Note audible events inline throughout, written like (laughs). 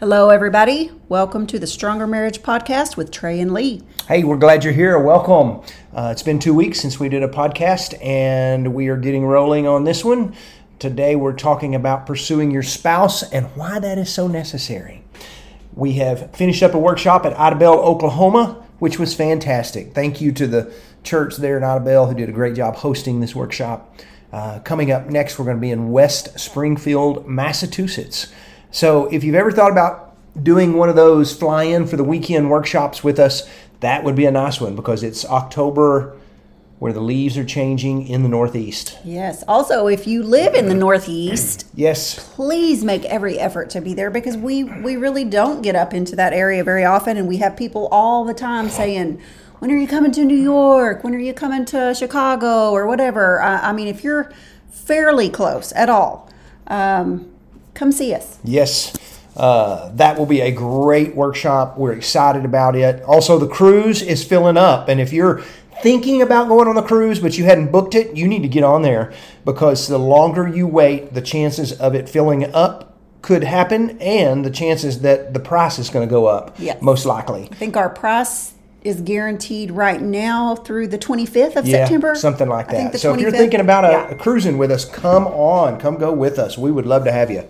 Hello, everybody. Welcome to the Stronger Marriage Podcast with Trey and Lee. Hey, we're glad you're here. Welcome. Uh, it's been two weeks since we did a podcast, and we are getting rolling on this one. Today, we're talking about pursuing your spouse and why that is so necessary. We have finished up a workshop at Idabel, Oklahoma, which was fantastic. Thank you to the church there in Idabel who did a great job hosting this workshop. Uh, coming up next, we're going to be in West Springfield, Massachusetts. So if you've ever thought about doing one of those fly in for the weekend workshops with us, that would be a nice one because it's October where the leaves are changing in the Northeast. Yes. Also, if you live in the Northeast, Yes. please make every effort to be there because we we really don't get up into that area very often, and we have people all the time saying. When are you coming to New York? When are you coming to Chicago or whatever? I, I mean, if you're fairly close at all, um, come see us. Yes. Uh, that will be a great workshop. We're excited about it. Also, the cruise is filling up. And if you're thinking about going on the cruise, but you hadn't booked it, you need to get on there because the longer you wait, the chances of it filling up could happen, and the chances that the price is going to go up, Yes. most likely. I think our price is guaranteed right now through the 25th of September. something like that. So if you're thinking about a, yeah. a cruising with us, come on, come go with us. We would love to have you.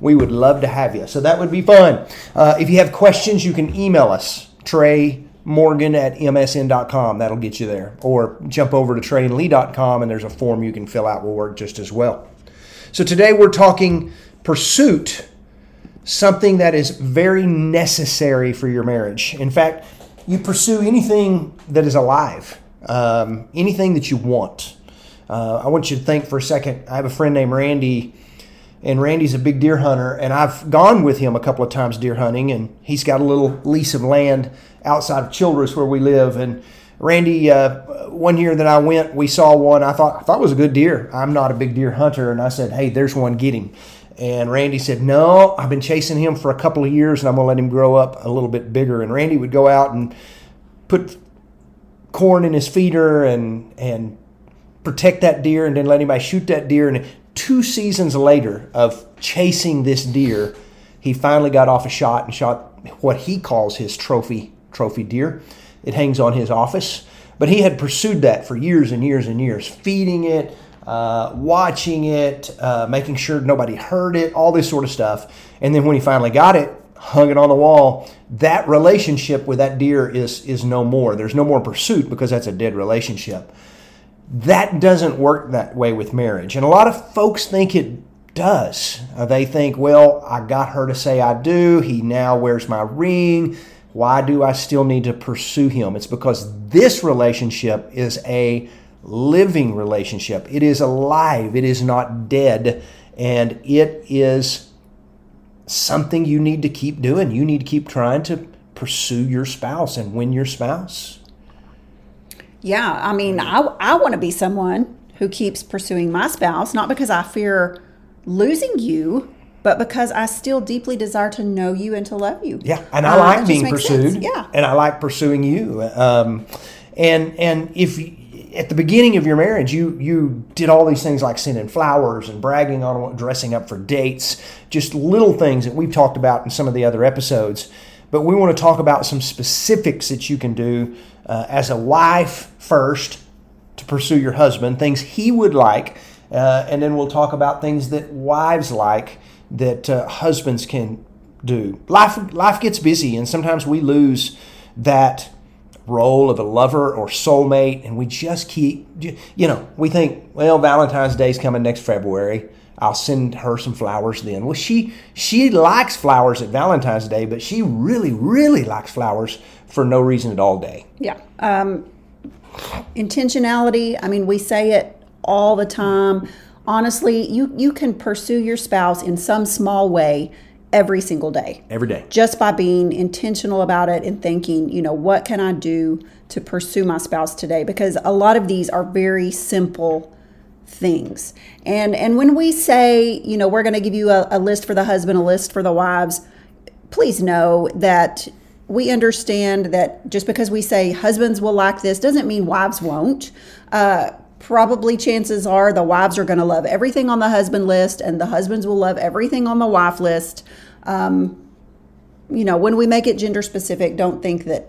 We would love to have you. So that would be fun. Uh, if you have questions, you can email us, Trey Morgan at msn.com. That'll get you there. Or jump over to treyandlee.com and there's a form you can fill out. Will work just as well. So today we're talking pursuit, something that is very necessary for your marriage. In fact, you pursue anything that is alive, um, anything that you want. Uh, I want you to think for a second. I have a friend named Randy, and Randy's a big deer hunter, and I've gone with him a couple of times deer hunting, and he's got a little lease of land outside of Childress where we live, and Randy, uh, one year that I went, we saw one. I thought I thought was a good deer. I'm not a big deer hunter, and I said, "Hey, there's one. Get him." And Randy said, "No, I've been chasing him for a couple of years, and I'm to let him grow up a little bit bigger." And Randy would go out and put corn in his feeder and and protect that deer, and then let anybody shoot that deer. And two seasons later of chasing this deer, he finally got off a shot and shot what he calls his trophy trophy deer. It hangs on his office, but he had pursued that for years and years and years, feeding it, uh, watching it, uh, making sure nobody heard it, all this sort of stuff. And then when he finally got it, hung it on the wall. That relationship with that deer is is no more. There's no more pursuit because that's a dead relationship that doesn't work that way with marriage. And a lot of folks think it does. Uh, they think, well, I got her to say I do. He now wears my ring. Why do I still need to pursue him? It's because this relationship is a living relationship. It is alive. It is not dead. And it is something you need to keep doing. You need to keep trying to pursue your spouse and win your spouse. Yeah, I mean, I, I want to be someone who keeps pursuing my spouse, not because I fear losing you, but because I still deeply desire to know you and to love you. Yeah, and I Uh, like being pursued. sense. Yeah. and I like pursuing you. Um, and and if at the beginning of your marriage you you did all these things like sending flowers and bragging on dressing up for dates, just little things that we've talked about in some of the other episodes. But we want to talk about some specifics that you can do uh, as a wife first to pursue your husband, things he would like, uh, and then we'll talk about things that wives like that uh, husbands can do. Life life gets busy, and sometimes we lose that role of a lover or soulmate, and we just keep, you know, we think, well, Valentine's Day's coming next February. I'll send her some flowers then. Well, she she likes flowers at Valentine's Day, but she really really likes flowers for no reason at all day. Yeah. Um, intentionality, I mean, we say it all the time. Honestly, you, you can pursue your spouse in some small way every single day. Every day. just by being intentional about it and thinking, you know, what can I do to pursue my spouse today? Because a lot of these are very simple things. And and when we say, you know, we're going to give you a, a list for the husband, a list for the wives, please know that we understand that just because we say husbands will like this doesn't mean wives won't. Uh, probably chances are the wives are going to love everything on the husband list and the husbands will love everything on the wife list. Um, you know, when we make it gender specific, don't think that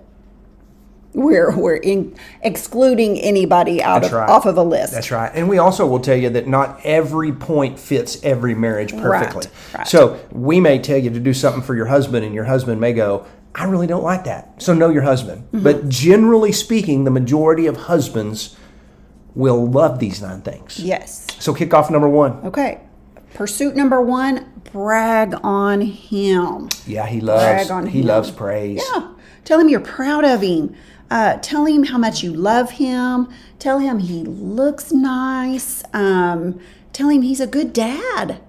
we're we're in, excluding anybody out That's of right. off of a list. That's right. And we also will tell you that not every point fits every marriage perfectly. Right, right. So we may tell you to do something for your husband, and your husband may go, I really don't like that. So know your husband. Mm-hmm. But generally speaking, the majority of husbands will love these nine things. Yes. So kick off number one. Okay. Pursuit number one: brag on him. Yeah, he loves Brag on he him. loves praise. Yeah. Tell him you're proud of him. Uh, tell him how much you love him. Tell him he looks nice. Um, tell him he's a good dad.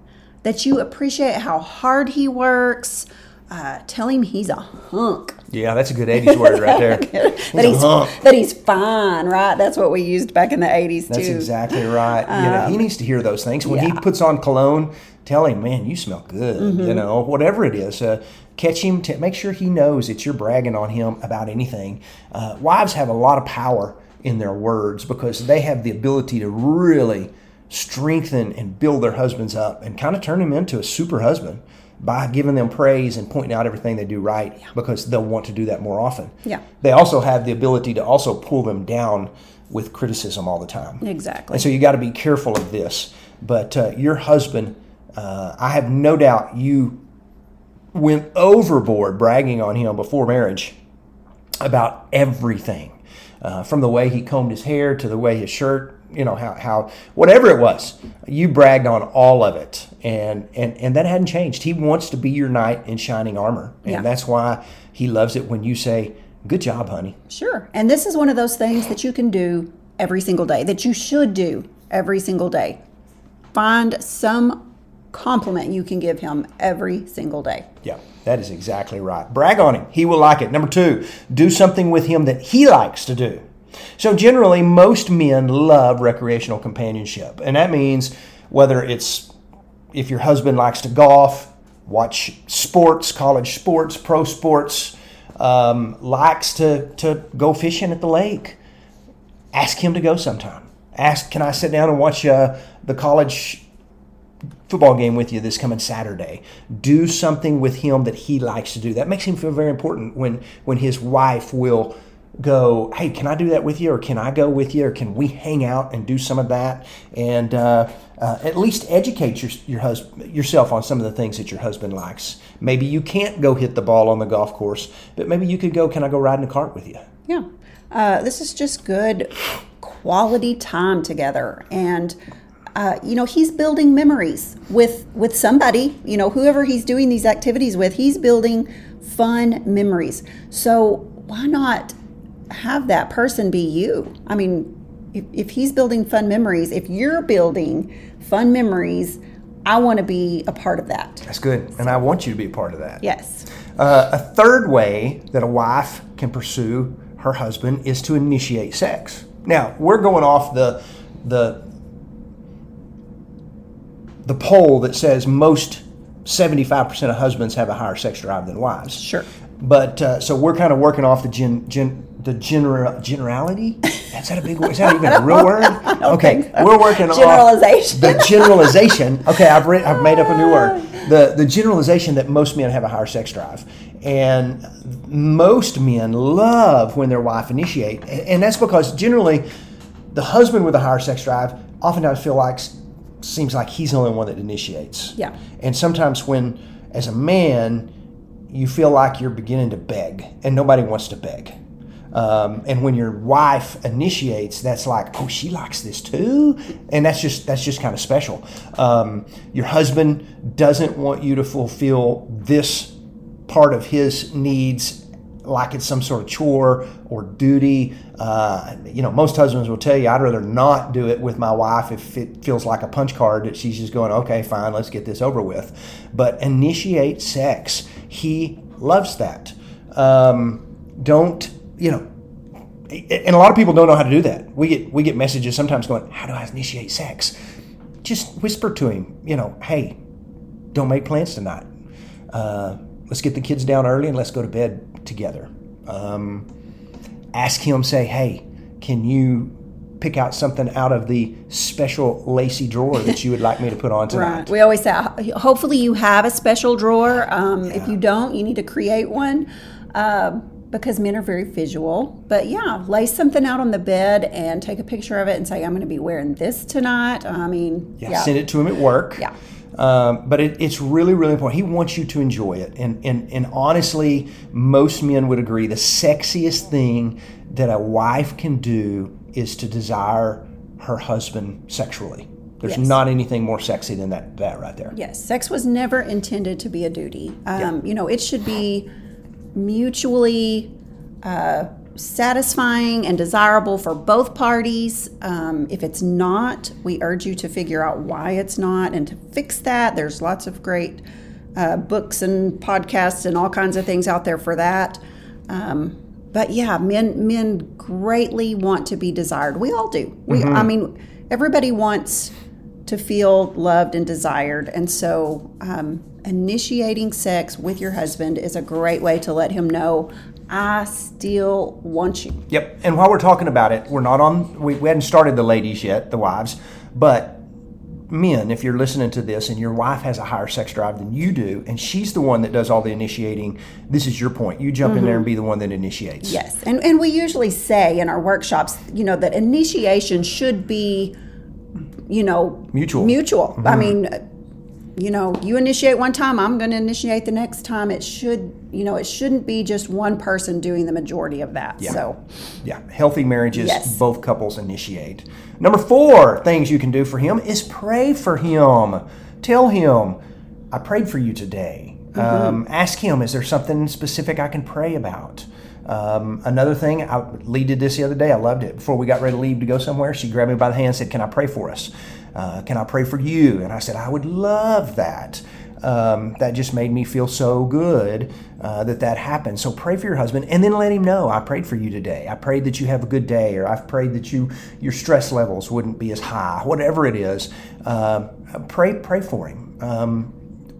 That you appreciate how hard he works. Uh, tell him he's a hunk. Yeah, that's a good 80s word right there. that a he's that he's fine, right? That's what we used back in the eighties too. That's exactly right. you know, he needs to hear those things. When he Um, puts on cologne, tell him, man, you smell good. Mm-hmm. You know, whatever it is. Uh, catch him, to make sure he knows that you're bragging on him about anything. Uh, wives have a lot of power in their words because they have the ability to really strengthen and build their husbands up and kind of turn him into a super husband by giving them praise and pointing out everything they do right because they'll want to do that more often. Yeah. They also have the ability to also pull them down with criticism all the time. Exactly. And so you got to be careful of this. But uh, your husband, uh, I have no doubt you went overboard bragging on him before marriage about everything, uh, from the way he combed his hair to the way his shirt, you know, how, how whatever it was, you bragged on all of it, and and and that hadn't changed. He wants to be your knight in shining armor, and Yeah. that's why he loves it when you say, "Good job, honey." Sure. And this is one of those things that you can do every single day, that you should do every single day. Find some compliment you can give him every single day. Yeah, that is exactly right. Brag on him. He will like it. Number two, do something with him that he likes to do. So, generally, most men love recreational companionship. And that means whether it's if your husband likes to golf, watch sports, college sports, pro sports, um, likes to, to go fishing at the lake, ask him to go sometime. Ask, can I sit down and watch uh, the college football game with you this coming Saturday. Do something with him that he likes to do. That makes him feel very important when when his wife will go, hey, can I do that with you, or can I go with you, or can we hang out and do some of that, and uh, uh, at least educate your your husband yourself on some of the things that your husband likes. Maybe you can't go hit the ball on the golf course, but maybe you could go. Can I go ride in a cart with you? Yeah. Uh, this is just good quality time together. And, uh, you know, he's building memories with, with somebody, you know, whoever he's doing these activities with, he's building fun memories. So why not have that person be you? I mean, if, if he's building fun memories, if you're building fun memories, I want to be a part of that. That's good, and I want you to be a part of that. Yes. Uh, a third way that a wife can pursue her husband is to initiate sex. Now we're going off the the the poll that says most seventy five percent of husbands have a higher sex drive than wives. Sure. But uh, so we're kind of working off the gen, gen the general generality. (laughs) Is that a big word? Is that even a real (laughs) word? Okay, so. we're working off Generalization. the generalization. (laughs) Okay, I've re- I've made up a new word. The the generalization that most men have a higher sex drive, and most men love when their wife initiate, and, and that's because generally, the husband with a higher sex drive oftentimes feel like seems like he's the only one that initiates. Yeah. And sometimes when, as a man, you feel like you're beginning to beg, and nobody wants to beg. Um, and when your wife initiates, that's like, oh, she likes this too, and that's just that's just kind of special. Um, your husband doesn't want you to fulfill this part of his needs like it's some sort of chore or duty. Uh, you know, most husbands will tell you, I'd rather not do it with my wife if it feels like a punch card that she's just going, okay, fine, let's get this over with. But initiate sex. He loves that. Um, don't, you know, and a lot of people don't know how to do that. We get we get messages sometimes going, "How do I initiate sex?" Just whisper to him, you know, "Hey, don't make plans tonight. Uh, let's get the kids down early and let's go to bed together." Um, ask him, say, "Hey, can you pick out something out of the special lacy drawer that you would like me to put on (laughs) tonight. Right. We always say, hopefully, you have a special drawer. Um, yeah. If you don't, you need to create one. Uh, because men are very visual. But yeah, lay something out on the bed and take a picture of it and say, I'm going to be wearing this tonight. I mean, yeah, yeah. send it to him at work. Yeah. Um, but it, it's really, really important. He wants you to enjoy it. And, and, and honestly, most men would agree the sexiest thing that a wife can do is to desire her husband sexually. There's yes. not anything more sexy than that, that right there. Yes, sex was never intended to be a duty. Um, yeah. You know, it should be mutually uh, satisfying and desirable for both parties. Um, if it's not, we urge you to figure out why it's not and to fix that. There's lots of great uh, books and podcasts and all kinds of things out there for that. Um, but yeah, men men greatly want to be desired. We all do. We, mm-hmm. I mean, everybody wants to feel loved and desired, and so um, initiating sex with your husband is a great way to let him know I still want you. Yep. And while we're talking about it, we're not on, we, we hadn't started the ladies yet, the wives, but men, if you're listening to this and your wife has a higher sex drive than you do, and she's the one that does all the initiating, this is your point. You jump mm-hmm. in there and mm-hmm. be the one that initiates. Yes. And, and we usually say in our workshops, you know, that initiation should be, you know, mutual. Mutual. Mm-hmm. I mean, you know, you initiate one time, I'm going to initiate the next time. It should, you know, it shouldn't be just one person doing the majority of that. Yeah. So, yeah, healthy marriages, yes. both couples initiate. Number four things you can do for him is pray for him. Tell him, I prayed for you today. Mm-hmm. Um, ask him, is there something specific I can pray about? Um, another thing, I Lee did this the other day. I loved it. Before we got ready to leave to go somewhere, she grabbed me by the hand and said, Can I pray for us? uh, Can I pray for you? And I said, I would love that. Um, that just made me feel so good uh, that that happened. So pray for your husband, and then let him know I prayed for you today. I prayed that you have a good day, or I've prayed that you your stress levels wouldn't be as high. Whatever it is, uh, pray pray for him. Um,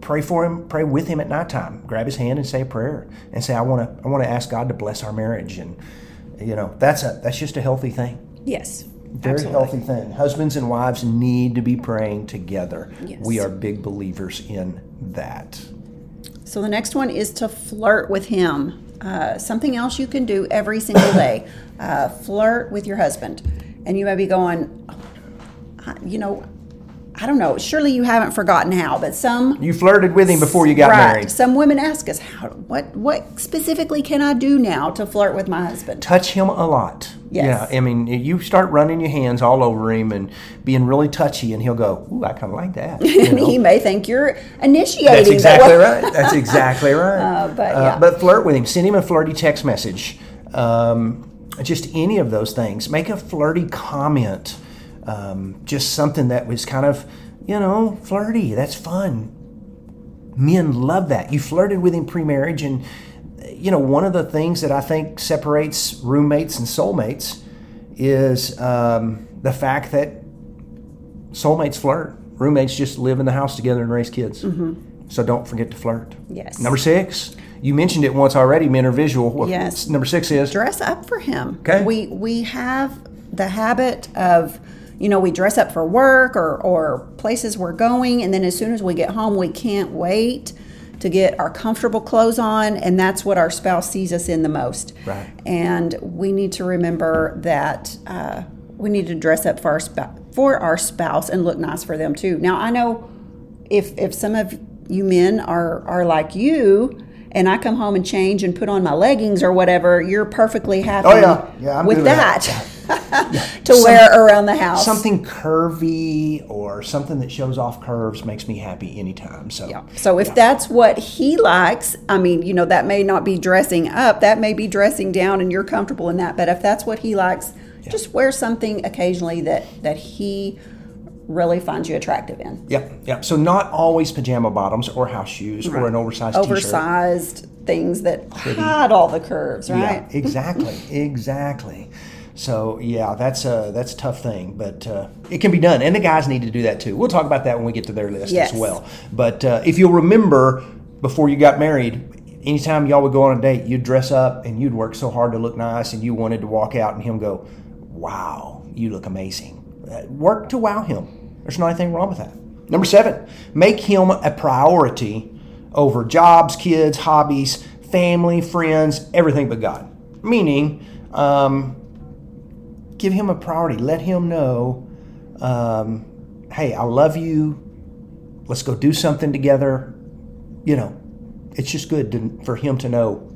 pray for him. Pray with him at nighttime. Grab his hand and say a prayer, and say I want to I want to ask God to bless our marriage, and you know that's a that's just a healthy thing. Yes, very Absolutely. healthy thing. Husbands and wives need to be praying together. Yes. We are big believers in that. So the next one is to flirt with him. Uh, something else you can do every single day. Uh, flirt with your husband. And you may be going, you know, I don't know. Surely you haven't forgotten how, but some you flirted with him before you got right, married. Some women ask us, "How? What? What specifically can I do now to flirt with my husband?" Touch him a lot. Yes. Yeah, I mean, you start running your hands all over him and being really touchy, and he'll go, "Ooh, I kind of like that." (laughs) You know? he may think you're initiating. That's exactly right. That's (laughs) exactly right. Uh, but, uh, but flirt with him. Send him a flirty text message. Um, just any of those things. Make a flirty comment um, just something that was kind of, you know, flirty. That's fun. Men love that. You flirted with him pre marriage, and, you know, one of the things that I think separates roommates and soulmates is um, the fact that soulmates flirt. Roommates just live in the house together and raise kids. Mm-hmm. So don't forget to flirt. Yes. Number six, you mentioned it once already. Men are visual. Yes. Number six is dress up for him. Okay. We we have the habit of you know, we dress up for work or, or places we're going, and then as soon as we get home, we can't wait to get our comfortable clothes on, and that's what our spouse sees us in the most. Right. And we need to remember that uh, we need to dress up for our spouse, for our spouse and look nice for them too. Now, I know if if some of you men are are like you, and I come home and change and put on my leggings or whatever, you're perfectly happy oh, yeah. Yeah, with that. that. (laughs) (laughs) to Some, wear around the house. Something curvy or something that shows off curves makes me happy anytime. So yeah. So if yeah. that's what he likes, I mean, you know, that may not be dressing up, that may be dressing down and you're comfortable in that. But if that's what he likes, yeah. just wear something occasionally that that he really finds you attractive in. Yep, yep. So not always pajama bottoms or house shoes right. or an oversized oversized t-shirt. things that Pretty. hide all the curves, right? Yeah, (laughs) exactly, exactly. So yeah, that's a that's a tough thing, but uh, it can be done, and the guys need to do that too. We'll talk about that when we get to their list yes. as well. But uh, if you'll remember, before you got married, anytime y'all would go on a date, you'd dress up and you'd work so hard to look nice, and you wanted to walk out, and him go, "Wow, you look amazing. Uh, Work to wow him. There's not anything wrong with that. Number seven, make him a priority over jobs, kids, hobbies, family, friends, everything but God. Meaning, um, give him a priority. Let him know, um, hey, I love you. Let's go do something together. You know, it's just good to, for him to know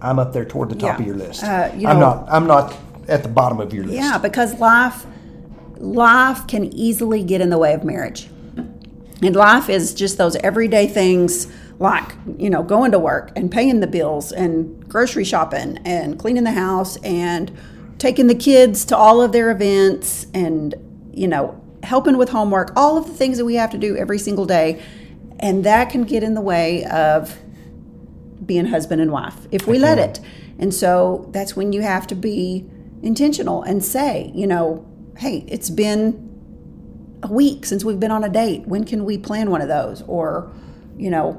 I'm up there toward the top Yeah. of your list. Uh, you I'm know- not. I'm not at the bottom of your list. Yeah, because life life can easily get in the way of marriage. And life is just those everyday things like, you know, going to work and paying the bills and grocery shopping and cleaning the house and taking the kids to all of their events and, you know, helping with homework, all of the things that we have to do every single day. And that can get in the way of being husband and wife if we let it. And so that's when you have to be intentional and say, you know, hey, it's been a week since we've been on a date. When can we plan one of those? Or, you know,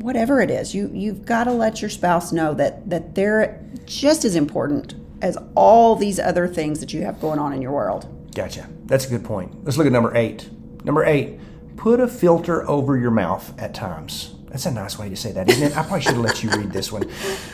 whatever it is, you you've got to let your spouse know that that they're just as important as all these other things that you have going on in your world. Gotcha. That's a good point. Let's look at number eight. Number eight, put a filter over your mouth at times. That's a nice way to say that, isn't it? I probably should have let you read this one.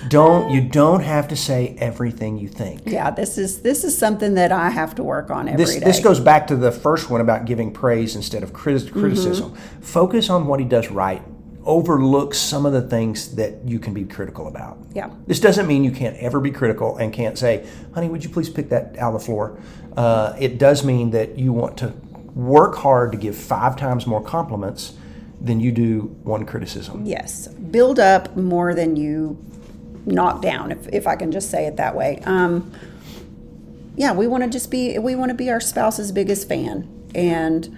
Don't you don't have to say everything you think. Yeah, this is this is something that I have to work on every day. This this goes back to the first one about giving praise instead of criti- criticism. Mm-hmm. Focus on what he does right. Overlook some of the things that you can be critical about. Yeah. This doesn't mean you can't ever be critical and can't say, honey, would you please pick that out of the floor? Uh, it does mean that you want to work hard to give five times more compliments than you do one criticism. Yes, build up more than you knock down, if, if I can just say it that way. Um, yeah, we want to just be we want to be our spouse's biggest fan, and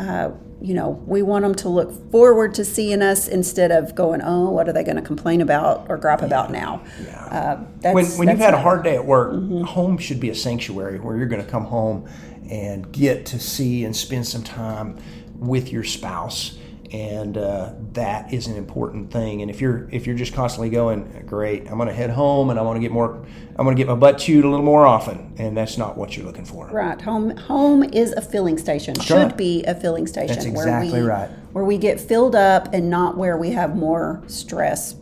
uh, you know we want them to look forward to seeing us instead of going, oh, what are they going to complain about or gripe about now? Uh, that's, when when you've had a hard day at work, home should be a sanctuary where you're going to come home and get to see and spend some time with your spouse, and uh, that is an important thing. And if you're if you're just constantly going, great, I'm going to head home and I want to get more, I'm going to get my butt chewed a little more often, and that's not what you're looking for. Right. Home home is a filling station. Should right. be a filling station That's where exactly we right. where we get filled up and not where we have more stress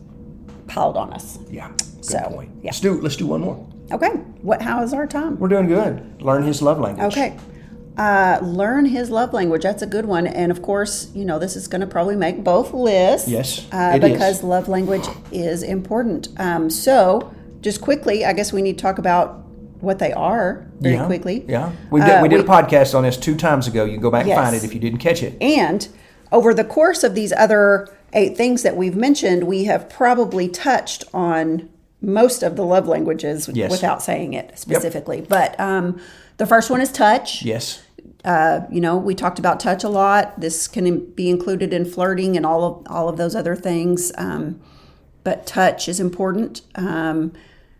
piled on us. Yeah, good So, point. yeah. Let's do let's do one more. Okay. What how is our time? We're doing good. Learn his love language. Okay. Uh, learn his love language. That's a good one. And of course, you know, this is going to probably make both lists. Yes, Uh, it is. because love language is important. Um, so, just quickly, I guess we need to talk about what they are very yeah, quickly. Yeah, we did. Uh, we did we- a podcast on this two times ago. You can go back and find it if you didn't catch it. And over the course of these other eight things that we've mentioned, we have probably touched on most of the love languages Yes. without saying it specifically. But um, the first one is touch. Yes. Uh, you know, we talked about touch a lot. This can be included in flirting and all of all of those other things. Um, but touch is important. Um,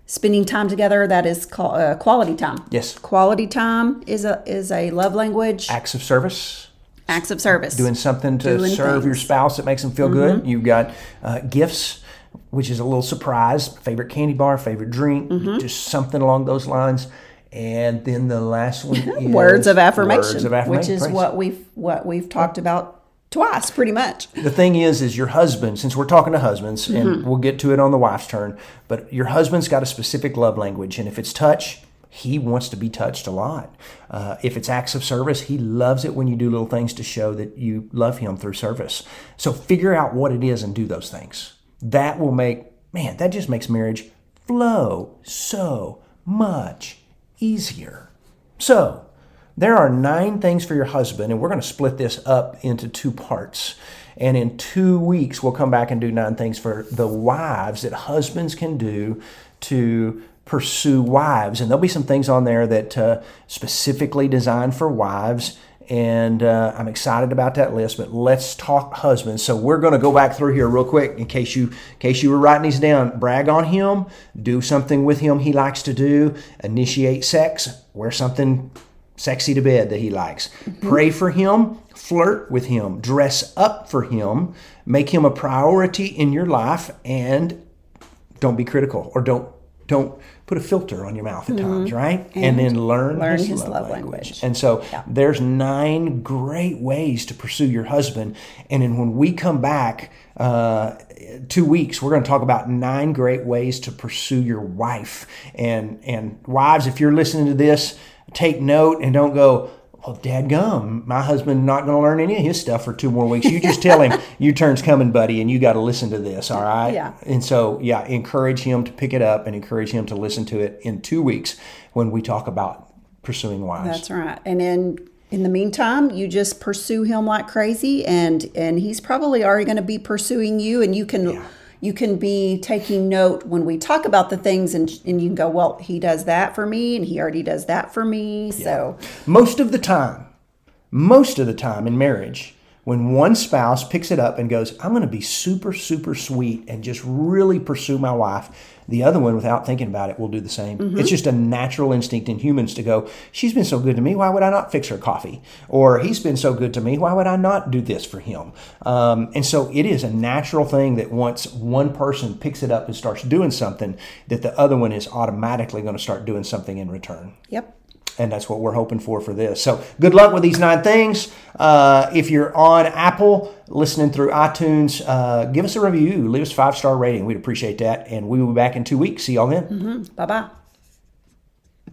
spending time together that is call, uh, quality time. Yes. Quality time is a is a love language. Acts of service. Acts of service. doing something to Doing serve your things. Mm-hmm. spouse that makes them feel good. You've got uh, gifts, which is a little surprise, favorite candy bar, favorite drink, Mm-hmm. just something along those lines. And then the last one is (laughs) words of affirmation, Words of affirmation. which is Praise. what we've what we've talked about twice, pretty much. the thing is, is your husband. Since we're talking to husbands, and Mm-hmm. we'll get to it on the wife's turn, but your husband's got a specific love language, and if it's touch. He wants to be touched a lot. Uh, if it's acts of service, he loves it when you do little things to show that you love him through service. So figure out what it is and do those things. That will make, man, that just makes marriage flow so much easier. So, there are nine things for your husband, and we're going to split this up into two parts. And in two weeks, we'll come back and do nine things for the wives that husbands can do to pursue wives. And there'll be some things on there that uh, specifically designed for wives. And uh, I'm excited about that list. But let's talk husbands. So we're going to go back through here real quick in case you in case you were writing these down. Brag on him. Do something with him he likes to do. Initiate sex. Wear something sexy to bed that he likes. Pray for him, flirt with him, dress up for him, make him a priority in your life, and don't be critical or don't don't put a filter on your mouth at times, right? And, then learn, Mm-hmm. learn his, his love, love language. language. And so Yeah. there's nine great ways to pursue your husband. And then when we come back, uh, two weeks, we're going to talk about nine great ways to pursue your wife. And and wives, if you're listening to this, take note and don't go. Well, dadgum, my husband not going to learn any of his stuff for two more weeks. You just tell him (laughs) your turn's coming, buddy, and you got to listen to this. All right. Yeah. And so, yeah, encourage him to pick it up and encourage him to listen to it in two weeks when we talk about pursuing wives. That's right. And then in the meantime, you just pursue him like crazy and and he's probably already going to be pursuing you and you can you can be taking note when we talk about the things and and you can go, well, he does that for me and he already does that for me. So, Most of the time, most of the time in marriage, when one spouse picks it up and goes, I'm going to be super, super sweet and just really pursue my wife, the other one, without thinking about it, will do the same. It's just a natural instinct in humans to go, She's been so good to me. Why would I not fix her coffee? Or He's been so good to me. Why would I not do this for him? Um, and so it is a natural thing that once one person picks it up and starts doing something, that the other one is automatically going to start doing something in return yep. And that's what we're hoping for for this. So good luck with these nine things. Uh, if you're on Apple, listening through iTunes, uh, give us a review, leave us five star rating. We'd appreciate that, and we will be back in two weeks. See y'all then. Bye-bye.